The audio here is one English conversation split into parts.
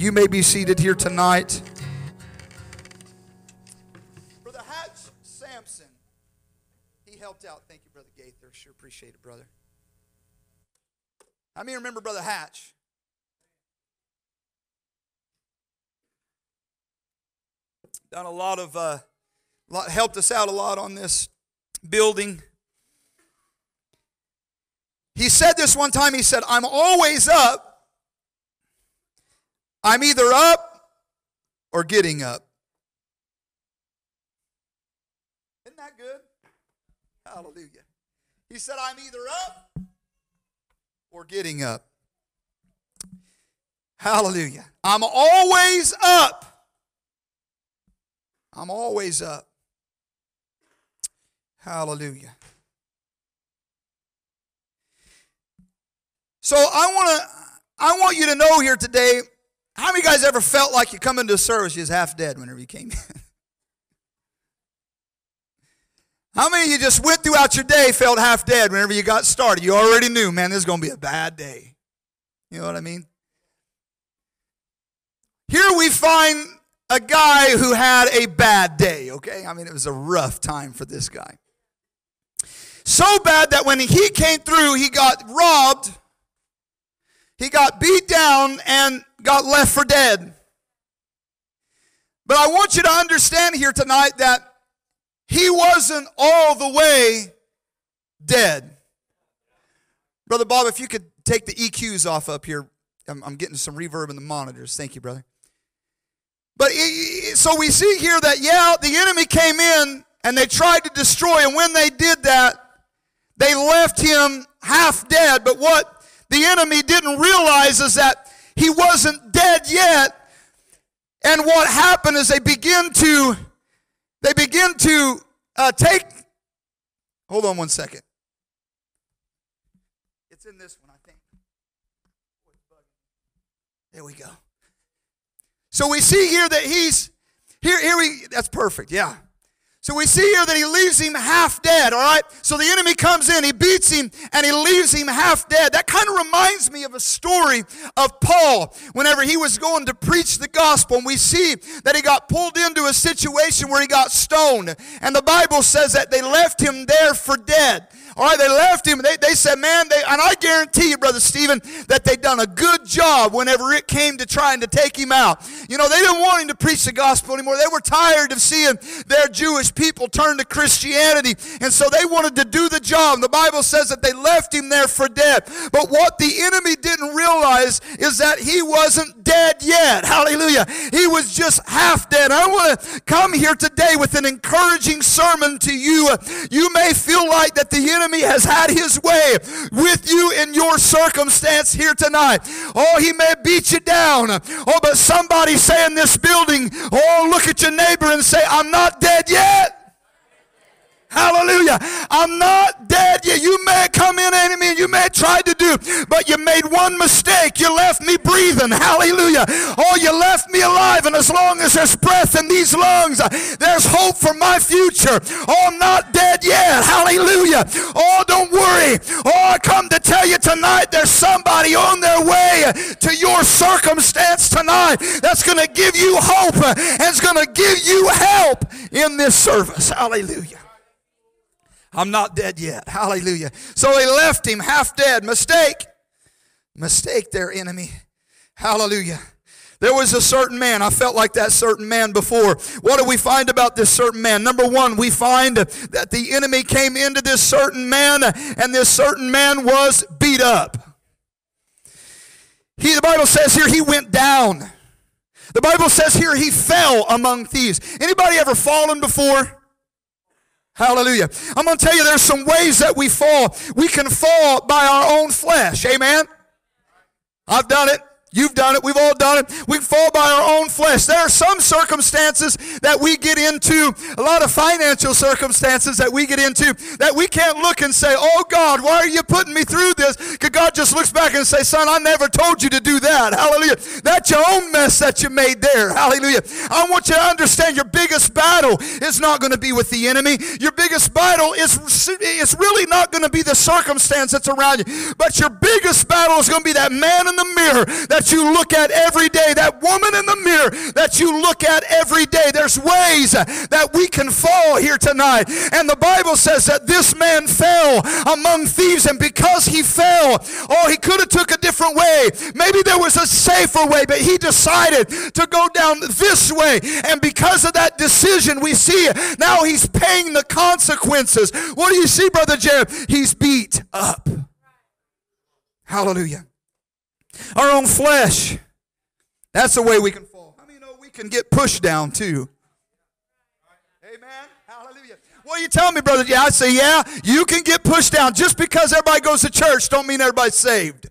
You may be seated here tonight. Brother Hatch Sampson, he helped out. Thank you, Brother Gaither. Sure appreciate it, brother. I mean, remember Brother Hatch? Done a lot of, uh, lot, helped us out a lot on this building. He said this one time. He said, I'm always up I'm either up or getting up. Isn't that good? Hallelujah. He said, I'm either up or getting up. Hallelujah. I'm always up. I'm always up. Hallelujah. So I want to I want you to know here today how many guys ever felt like you come into a service, you was half dead whenever you came in? How many of you just went throughout your day, felt half dead whenever you got started? You already knew, man, this is going to be a bad day. You know what I mean? Here we find a guy who had a bad day, okay? I mean, it was a rough time for this guy. So bad that when he came through, he got robbed, he got beat down, and got left for dead. But I want you to understand here tonight that he wasn't all the way dead. Brother Bob, if you could take the EQs off up here. I'm, I'm getting some reverb in the monitors. Thank you, brother. But so we see here that, yeah, the enemy came in and they tried to destroy, and when they did that, they left him half dead. But what the enemy didn't realize is that he wasn't dead yet. And what happened is they begin to, they begin to uh, take, hold on one second. It's in this one, I think. There we go. So we see here that he's, here, here we, that's perfect, yeah. So we see here that he leaves him half dead, all right? So the enemy comes in, he beats him, and he leaves him half dead. That kind of reminds me of a story of Paul whenever he was going to preach the gospel. And we see that he got pulled into a situation where he got stoned. And the Bible says that they left him there for dead. All right, they left him. They, they said, man, they, and I guarantee you, Brother Stephen, that they done a good job whenever it came to trying to take him out. You know, they didn't want him to preach the gospel anymore. They were tired of seeing their Jewish people turn to Christianity. And so they wanted to do the job. The Bible says that they left him there for dead. But what the enemy didn't realize is that he wasn't dead yet. Hallelujah. He was just half dead. I want to come here today with an encouraging sermon to you. You may feel like that the enemy has had his way with you in your circumstance here tonight. Oh, he may beat you down. Oh, but somebody say in this building, oh, look at your neighbor and say, I'm not dead yet. Hallelujah. I'm not dead yet. You may come in enemy and you may try to do, but you made one mistake. You left me breathing. Hallelujah. Oh, you left me alive. And as long as there's breath in these lungs, there's hope for my future. Oh, I'm not dead yet. Hallelujah. Oh, don't worry. Oh, I come to tell you tonight there's somebody on their way to your circumstance tonight that's going to give you hope and is going to give you help in this service. Hallelujah. I'm not dead yet. Hallelujah. So they left him half dead. Mistake. Mistake their enemy. Hallelujah. There was a certain man. I felt like that certain man before. What do we find about this certain man? Number one, we find that the enemy came into this certain man, and this certain man was beat up. He, the Bible says here, he went down. The Bible says here he fell among thieves. Anybody ever fallen before? Hallelujah. I'm going to tell you there's some ways that we fall. We can fall by our own flesh. Amen. I've done it. You've done it. We've all done it. We fall by our own flesh. There are some circumstances that we get into, a lot of financial circumstances that we get into, that we can't look and say, Oh God, why are you putting me through this? Because God just looks back and says, Son, I never told you to do that. Hallelujah. That's your own mess that you made there. Hallelujah. I want you to understand your biggest battle is not going to be with the enemy. Your biggest battle is, is really not going to be the circumstance that's around you. But your biggest battle is going to be that man in the mirror that that you look at every day, that woman in the mirror that you look at every day. There's ways that we can fall here tonight. And the Bible says that this man fell among thieves, and because he fell, oh, he could have took a different way. Maybe there was a safer way, but he decided to go down this way. And because of that decision, we see now he's paying the consequences. What do you see, Brother Jared? He's beat up. Hallelujah. Our own flesh. That's the way we can fall. How I many know we can get pushed down too? Amen. Hallelujah. Well, you tell me, brother. Yeah, I say, yeah, you can get pushed down. Just because everybody goes to church don't mean everybody's saved.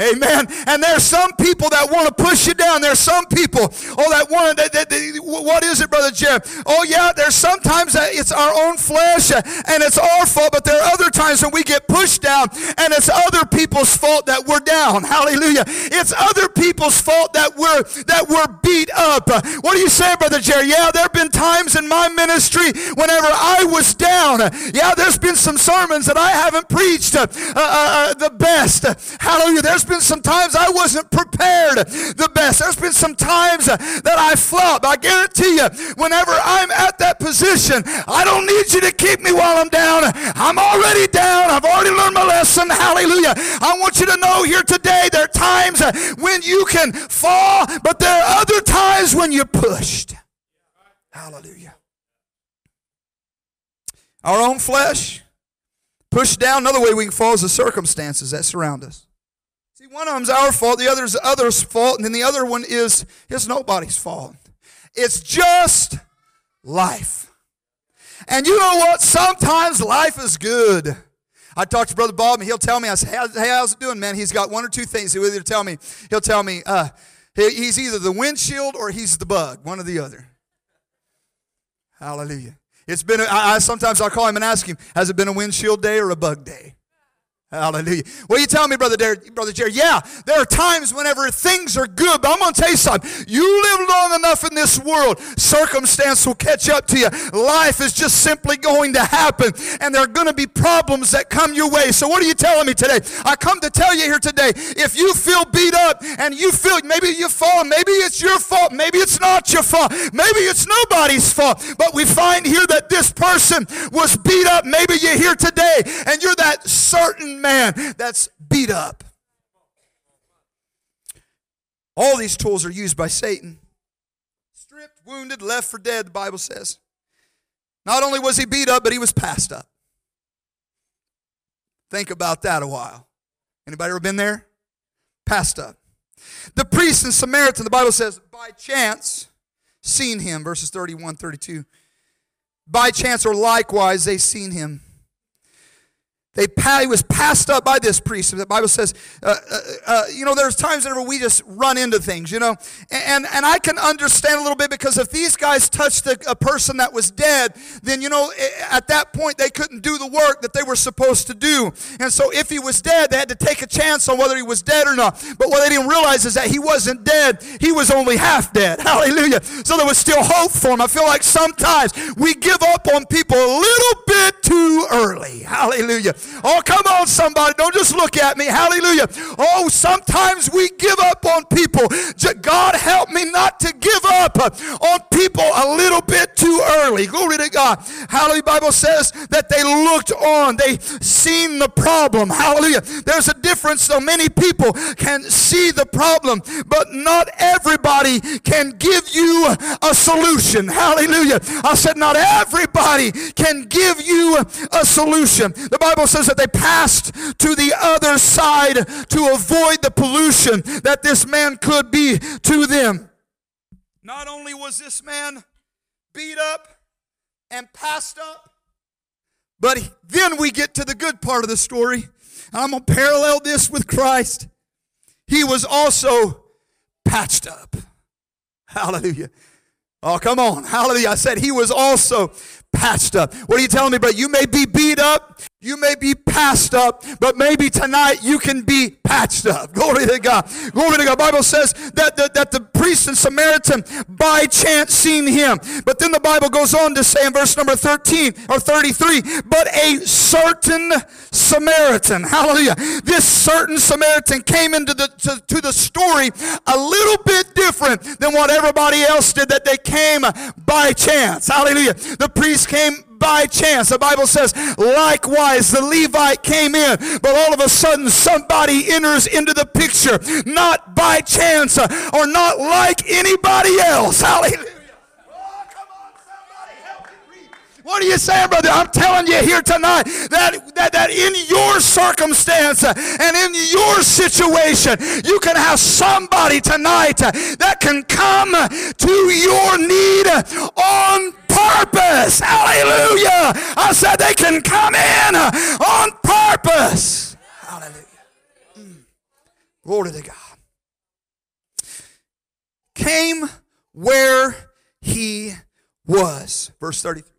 Amen. And there's some people that want to push you down. There's some people, oh, that want that, that, that, what is it, Brother Jeff? Oh, yeah, there's sometimes that it's our own flesh and it's our fault, but there are other times when we get pushed down and it's other people's fault that we're down. Hallelujah. It's other people's fault that we're, that we're beat up. What do you say, Brother Jerry? Yeah, there have been times in my ministry whenever I was down. Yeah, there's been some sermons that I haven't preached uh, uh, uh the best. Hallelujah. There's been some times I wasn't prepared the best. There's been some times that I flopped. I guarantee you, whenever I'm at that position, I don't need you to keep me while I'm down. I'm already down. I've already learned my lesson. Hallelujah. I want you to know here today there are times when you can fall, but there are other times when you're pushed. Hallelujah. Our own flesh pushed down. Another way we can fall is the circumstances that surround us one of them's our fault, the other's the other's fault, and then the other one is is nobody's fault. It's just life. And you know what? Sometimes life is good. I talked to Brother Bob, and he'll tell me, I say, hey, how's it doing, man? He's got one or two things. He'll either tell me, he'll tell me, uh, he's either the windshield or he's the bug, one or the other. Hallelujah. It's been, I sometimes I'll call him and ask him, has it been a windshield day or a bug day? Hallelujah. Well, you tell me, Brother, Dar- Brother Jerry, yeah, there are times whenever things are good, but I'm going to tell you something. You live long enough in this world, circumstance will catch up to you. Life is just simply going to happen, and there are going to be problems that come your way. So, what are you telling me today? I come to tell you here today if you feel beat up and you feel maybe you fall, maybe it's your fault, maybe it's not your fault, maybe it's nobody's fault, but we find here that this person was beat up. Maybe you're here today and you're that certain man that's beat up. All these tools are used by Satan. Stripped, wounded, left for dead, the Bible says. Not only was he beat up, but he was passed up. Think about that a while. Anybody ever been there? Passed up. The priest and Samaritan, the Bible says, by chance seen him, verses 31, 32. By chance or likewise they seen him they, he was passed up by this priest. The Bible says, uh, uh, uh, you know, there's times whenever we just run into things, you know. And, and I can understand a little bit because if these guys touched a, a person that was dead, then, you know, at that point they couldn't do the work that they were supposed to do. And so if he was dead, they had to take a chance on whether he was dead or not. But what they didn't realize is that he wasn't dead, he was only half dead. Hallelujah. So there was still hope for him. I feel like sometimes we give up on people a little bit too early. Hallelujah. Oh, come on, somebody. Don't just look at me. Hallelujah. Oh, sometimes we give up on people. God help me not to give up on people Glory to God. Hallelujah. Bible says that they looked on. They seen the problem. Hallelujah. There's a difference. So many people can see the problem, but not everybody can give you a solution. Hallelujah. I said not everybody can give you a solution. The Bible says that they passed to the other side to avoid the pollution that this man could be to them. Not only was this man beat up and passed up, but then we get to the good part of the story. I'm going to parallel this with Christ. He was also patched up. Hallelujah. Oh, come on. Hallelujah. I said he was also patched up. What are you telling me, But You may be beat up. You may be passed up, but maybe tonight you can be patched up. Glory to God. Glory to God. Bible says that the, that the priest and Samaritan by chance seen him. But then the Bible goes on to say in verse number 13 or 33, but a certain Samaritan, hallelujah. This certain Samaritan came into the, to, to the story a little bit different than what everybody else did, that they came by chance. Hallelujah. The priest came by chance. The Bible says, likewise, the Levite came in, but all of a sudden somebody enters into the picture, not by chance uh, or not like anybody else. Hallelujah. What are you saying, brother? I'm telling you here tonight that, that, that in your circumstance uh, and in your situation, you can have somebody tonight uh, that can come to your need on purpose. Hallelujah. I said they can come in on purpose. Hallelujah. Mm. Glory to God. Came where he was. Verse 33.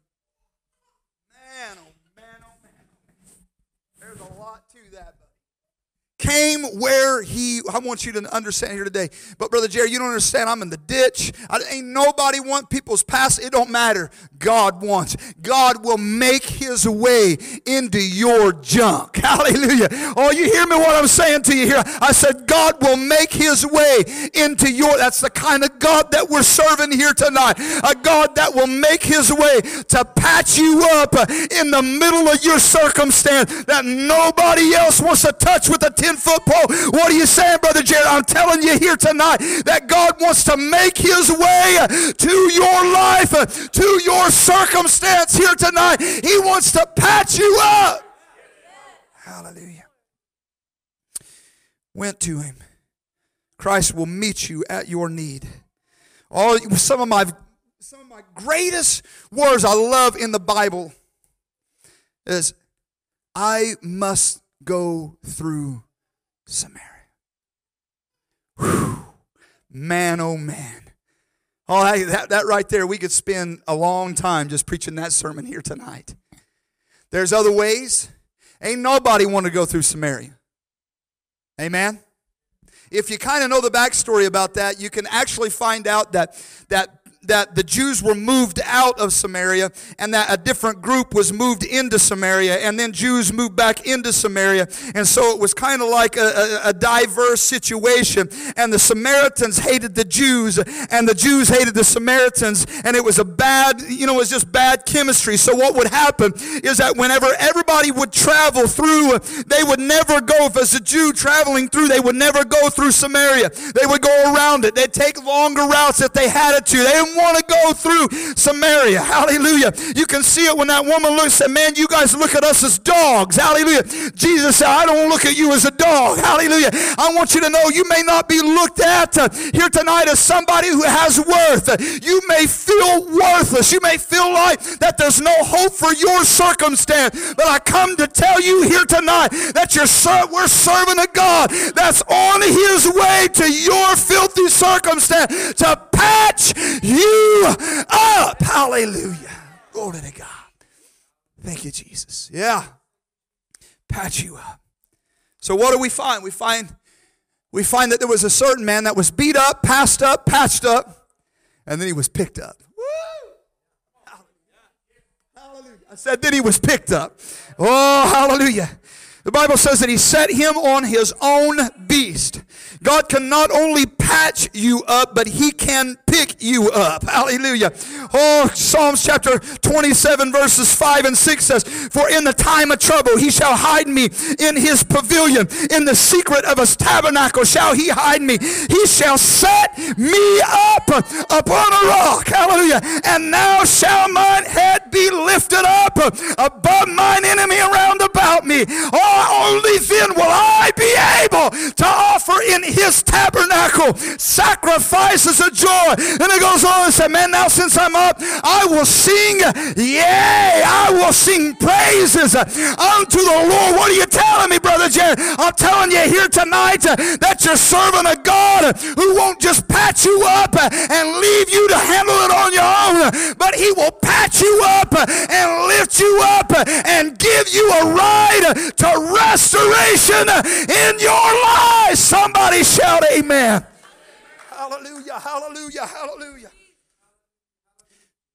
Came where he i want you to understand here today. But brother jerry you don't understand. I'm in the ditch. I, ain't nobody want people's past. It don't matter. God wants. God will make his way into your junk. Hallelujah. Oh you hear me what i'm saying to you here? I said god will make his way into your that's the kind of god that we're serving here tonight. A god that will make his way to patch you up in the middle of your circumstance that nobody else wants to touch with a 10 foot pole. What are you saying, Brother Jared? I'm telling you here tonight that God wants to make his way to your life, to your circumstance here tonight. He wants to patch you up. Hallelujah. Went to him. Christ will meet you at your need. All some of my some of my greatest words I love in the Bible is I must go through Samaria. Whew. Man, oh man. Oh, that, that right there, we could spend a long time just preaching that sermon here tonight. There's other ways. Ain't nobody want to go through Samaria. Amen? If you kind of know the backstory about that, you can actually find out that, that that the Jews were moved out of Samaria and that a different group was moved into Samaria and then Jews moved back into Samaria. And so it was kind of like a, a, a, diverse situation. And the Samaritans hated the Jews and the Jews hated the Samaritans. And it was a bad, you know, it was just bad chemistry. So what would happen is that whenever everybody would travel through, they would never go, if as a Jew traveling through, they would never go through Samaria. They would go around it. They'd take longer routes if they had it to. They didn't want to go through Samaria. Hallelujah. You can see it when that woman looks at, man, you guys look at us as dogs. Hallelujah. Jesus said, I don't look at you as a dog. Hallelujah. I want you to know you may not be looked at uh, here tonight as somebody who has worth. You may feel worthless. You may feel like that there's no hope for your circumstance. But I come to tell you here tonight that you're ser- we're serving a God that's on his way to your filthy circumstance to patch you up. Hallelujah. Glory to God. Thank you, Jesus. Yeah. Patch you up. So what do we find? We find we find that there was a certain man that was beat up, passed up, patched up, and then he was picked up. Woo! Hallelujah. I said then he was picked up. Oh, hallelujah. The Bible says that he set him on his own beast. God can not only patch you up, but he can you up. Hallelujah. Oh, Psalms chapter 27 verses 5 and 6 says, For in the time of trouble he shall hide me in his pavilion. In the secret of his tabernacle shall he hide me. He shall set me up upon a rock. Hallelujah. And now shall mine head be lifted up above mine enemy around about me. Oh, only then will I be able to offer in his tabernacle sacrifices of joy. It goes on and says, Man, now since I'm up, I will sing, yea, I will sing praises unto the Lord. What are you telling me, Brother Jared? I'm telling you here tonight that you're serving a God who won't just patch you up and leave you to handle it on your own, but he will patch you up and lift you up and give you a ride to restoration in your life. Somebody shout amen. Hallelujah, hallelujah, hallelujah.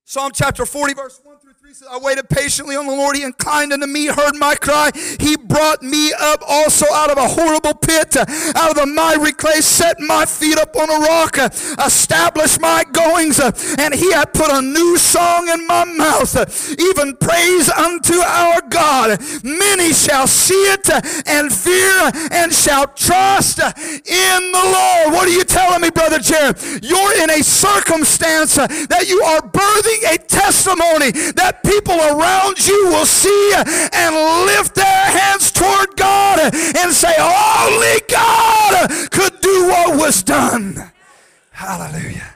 Psalm chapter 40, verse 1 through 3 says, I waited patiently on the Lord. He inclined unto me, heard my cry. He brought me up also out of a horrible pit, out of the miry clay, set my feet up on a rock, established my goings, and he hath put a new song in my mouth, even praise unto our God. Many shall see it and fear and shall trust in the Lord. What are you telling me, Brother Jared? You're in a circumstance that you are birthing a testimony that people around you will see and lift their hands toward God and say, Only God could do what was done. Hallelujah.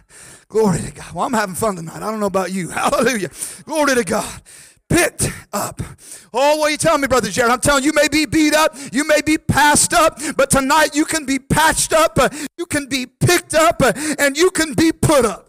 Glory to God. Well, I'm having fun tonight. I don't know about you. Hallelujah. Glory to God picked up. Oh, what are you telling me, Brother Jared? I'm telling you, you may be beat up, you may be passed up, but tonight you can be patched up, you can be picked up, and you can be put up.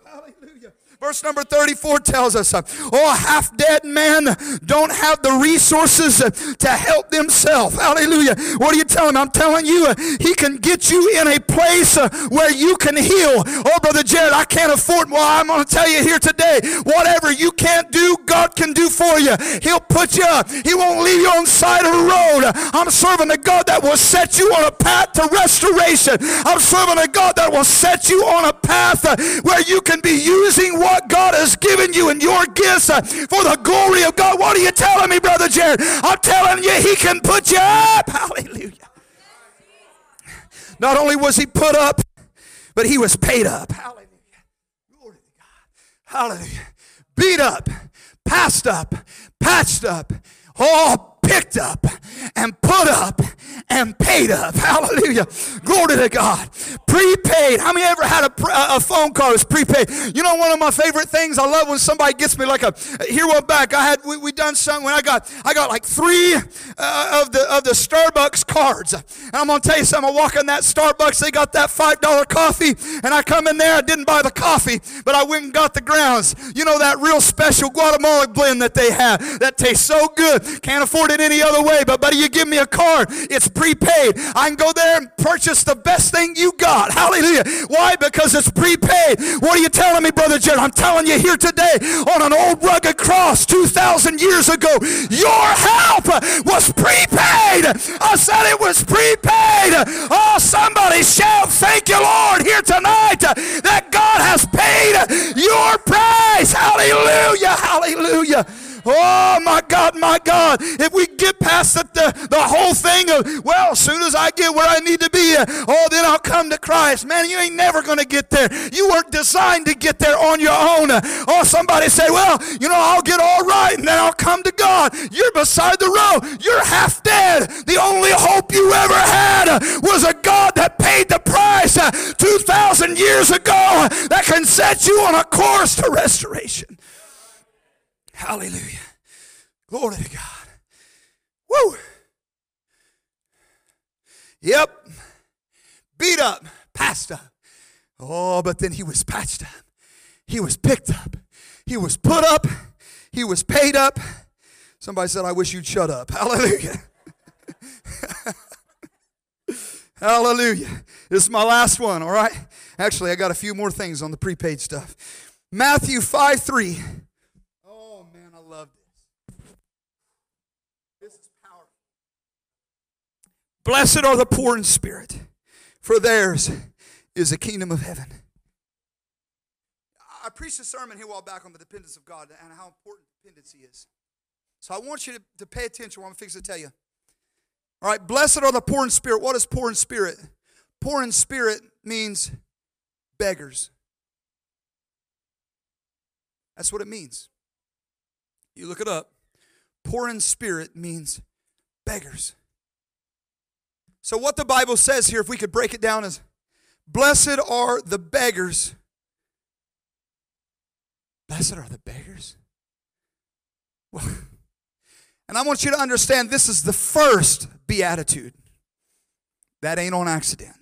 Verse number 34 tells us, oh, half dead men don't have the resources to help themselves. Hallelujah. What are you telling me? I'm telling you, he can get you in a place where you can heal. Oh, Brother Jared, I can't afford. Well, I'm going to tell you here today, whatever you can't do, God can do for you. He'll put you up. He won't leave you on the side of the road. I'm serving a God that will set you on a path to restoration. I'm serving a God that will set you on a path where you can be using what God has given you and your gifts uh, for the glory of God. What are you telling me, Brother Jared? I'm telling you, He can put you up. Hallelujah. Not only was He put up, but He was paid up. Hallelujah. Glory to God. Hallelujah. Beat up, passed up, patched up. Oh, picked up and put up and paid up. Hallelujah. Glory to God. Prepaid. How many ever had a, a phone call that's prepaid? You know, one of my favorite things I love when somebody gets me like a, here one back. I had, we, we done something when I got, I got like three uh, of the, of the Starbucks cards. And I'm going to tell you something. I walk in that Starbucks, they got that $5 coffee and I come in there, I didn't buy the coffee, but I went and got the grounds. You know, that real special Guatemala blend that they have that tastes so good. Can't afford it it any other way, but buddy, you give me a card, it's prepaid. I can go there and purchase the best thing you got. Hallelujah. Why? Because it's prepaid. What are you telling me, Brother Jed? I'm telling you here today on an old rugged cross 2,000 years ago, your help was prepaid. I said it was prepaid. Oh, somebody shout, Thank you, Lord, here tonight that God has paid your price. Hallelujah. Hallelujah. Oh my God, my God. If we get past the, the, the whole thing of, well, as soon as I get where I need to be, oh, then I'll come to Christ. Man, you ain't never going to get there. You weren't designed to get there on your own. Oh, somebody say, well, you know, I'll get all right and then I'll come to God. You're beside the road. You're half dead. The only hope you ever had was a God that paid the price uh, 2,000 years ago that can set you on a course to restoration. Hallelujah. Glory to God. Woo. Yep. Beat up, passed up. Oh, but then he was patched up. He was picked up. He was put up. He was paid up. Somebody said, I wish you'd shut up. Hallelujah. Hallelujah. This is my last one, all right? Actually, I got a few more things on the prepaid stuff. Matthew 5 3. Blessed are the poor in spirit, for theirs is the kingdom of heaven. I preached a sermon here a while back on the dependence of God and how important dependency is. So I want you to, to pay attention what I'm fixing to tell you. All right, blessed are the poor in spirit. What is poor in spirit? Poor in spirit means beggars. That's what it means. You look it up. Poor in spirit means beggars. So, what the Bible says here, if we could break it down, is blessed are the beggars. Blessed are the beggars. Well, and I want you to understand this is the first beatitude. That ain't on accident.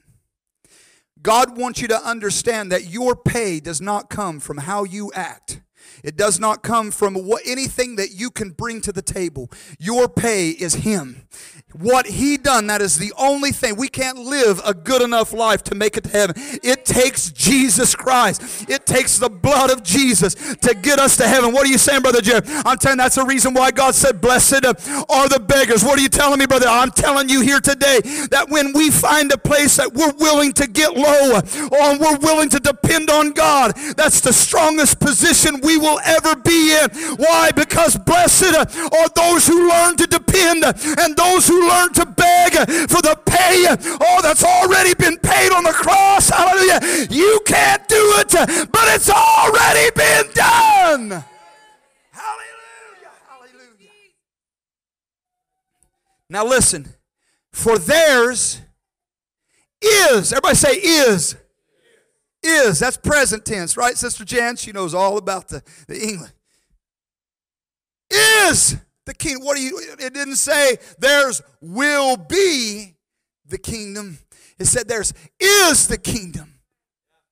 God wants you to understand that your pay does not come from how you act. It does not come from what, anything that you can bring to the table. Your pay is Him. What He done, that is the only thing. We can't live a good enough life to make it to heaven. It takes Jesus Christ. It takes the blood of Jesus to get us to heaven. What are you saying, Brother Jerry? I'm telling you, that's the reason why God said, Blessed are the beggars. What are you telling me, brother? I'm telling you here today that when we find a place that we're willing to get low or we're willing to depend on God, that's the strongest position we will ever be in. Why? Because blessed are those who learn to depend and those who learn to beg for the pay. Oh, that's already been paid on the cross. Hallelujah. You can't do it, but it's already been done. Hallelujah. Hallelujah. Now listen. For theirs is, everybody say is. Is, that's present tense, right, Sister Jan? She knows all about the, the English. Is the kingdom. What do you, it didn't say there's will be the kingdom. It said there's is the kingdom.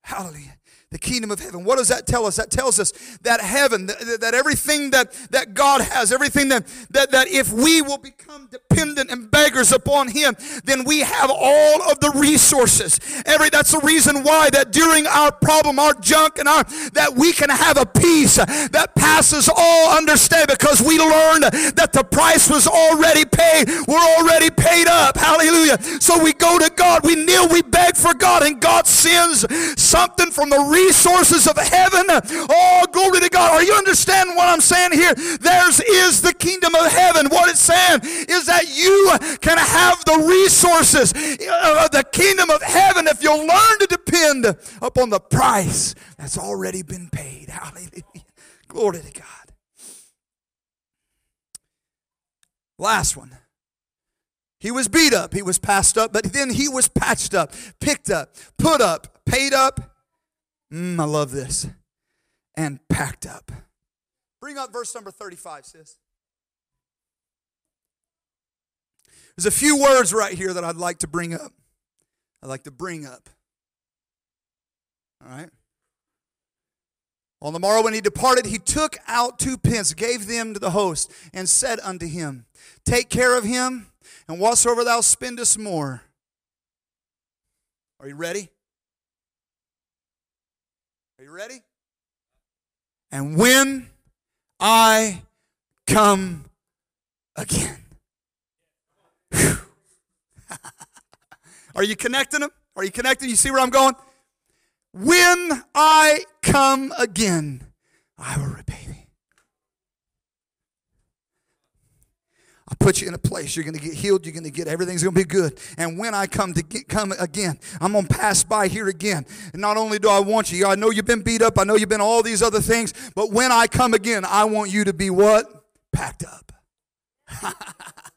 Hallelujah the kingdom of heaven. What does that tell us? That tells us that heaven, that, that everything that, that God has, everything that, that, that if we will become dependent and beggars upon Him, then we have all of the resources. Every, that's the reason why that during our problem, our junk, and our, that we can have a peace that passes all understanding because we learned that the price was already paid. We're already paid up. Hallelujah. So we go to God, we kneel, we beg for God, and God sends something from the resources of heaven. Oh, glory to God. Are you understanding what I'm saying here? Theirs is the kingdom of heaven. What it's saying is that you can have the resources uh, of the kingdom of heaven if you'll learn to depend upon the price that's already been paid. Hallelujah. Glory to God. Last one. He was beat up, he was passed up, but then he was patched up, picked up, put up, paid up, Mm, I love this. And packed up. Bring up verse number 35, sis. There's a few words right here that I'd like to bring up. I'd like to bring up. All right. On the morrow when he departed, he took out two pence, gave them to the host, and said unto him, Take care of him, and whatsoever thou spendest more. Are you ready? Are you ready? And when I come again. Are you connecting them? Are you connecting? You see where I'm going? When I come again, I will repay I put you in a place. You're going to get healed. You're going to get everything's going to be good. And when I come to get, come again, I'm going to pass by here again. And not only do I want you, I know you've been beat up. I know you've been all these other things. But when I come again, I want you to be what? Packed up.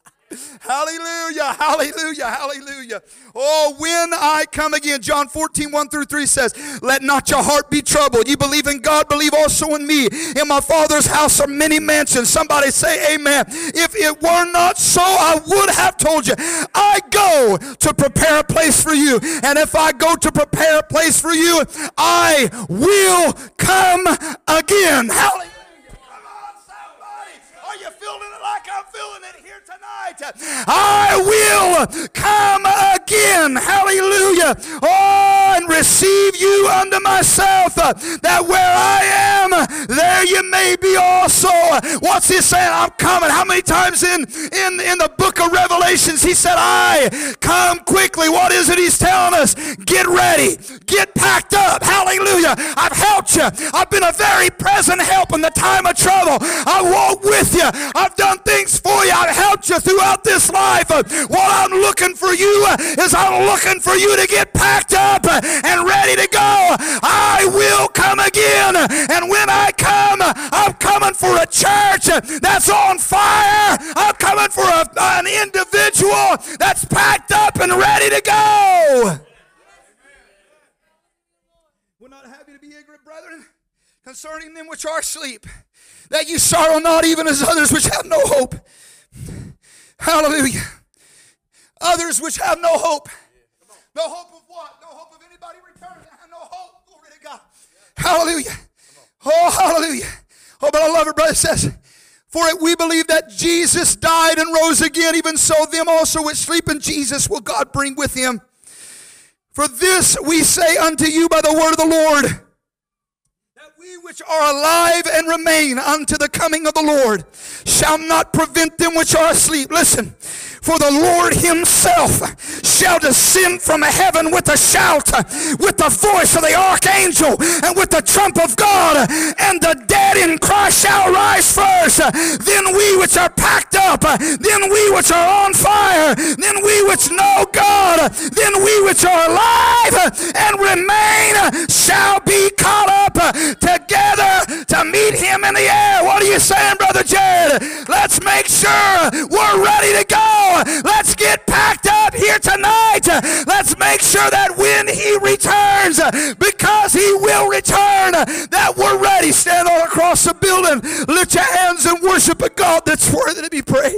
Hallelujah, hallelujah, hallelujah. Oh, when I come again, John 14, 1 through 3 says, Let not your heart be troubled. You believe in God, believe also in me. In my Father's house are many mansions. Somebody say amen. If it were not so, I would have told you. I go to prepare a place for you. And if I go to prepare a place for you, I will come again. Hallelujah. Come on, somebody. Are you feeling it like I'm feeling it here tonight? I will come again. Hallelujah. Oh, and receive you unto myself, uh, that where I am, there you may be also. What's he saying? I'm coming. How many times in, in, in the book of Revelations he said, I come quickly. What is it he's telling us? Get ready. Get packed up. Hallelujah. I've helped you. I've been a very present help in the time of trouble. I walk with you. I've done things for you. I've helped you throughout this life. What I'm looking for you is I'm looking for you to get packed up and ready to go. I will come again. And when I come, I'm coming for a church that's on fire. I'm coming for a, an individual that's packed up and ready to go. We're not happy to be ignorant, brethren, concerning them which are asleep, that you sorrow not even as others which have no hope. Hallelujah. Others which have no hope. No hope of what? No hope to God. Hallelujah. Oh, hallelujah. Oh, what it brother. says. For it we believe that Jesus died and rose again, even so them also which sleep in Jesus will God bring with him. For this we say unto you by the word of the Lord, that we which are alive and remain unto the coming of the Lord shall not prevent them which are asleep. Listen. For the Lord himself shall descend from heaven with a shout, with the voice of the archangel, and with the trump of God, and the dead in Christ shall rise first. Then we which are packed up, then we which are on fire, then we which know God, then we which are alive and remain shall be caught up together to meet him in the air. What are you saying, Brother Jared? Let's make sure we're ready to go. Let's get packed up here tonight. Let's make sure that when he returns, because he will return, that we're ready. Stand all across the building. Lift your hands and worship a God that's worthy to be praised.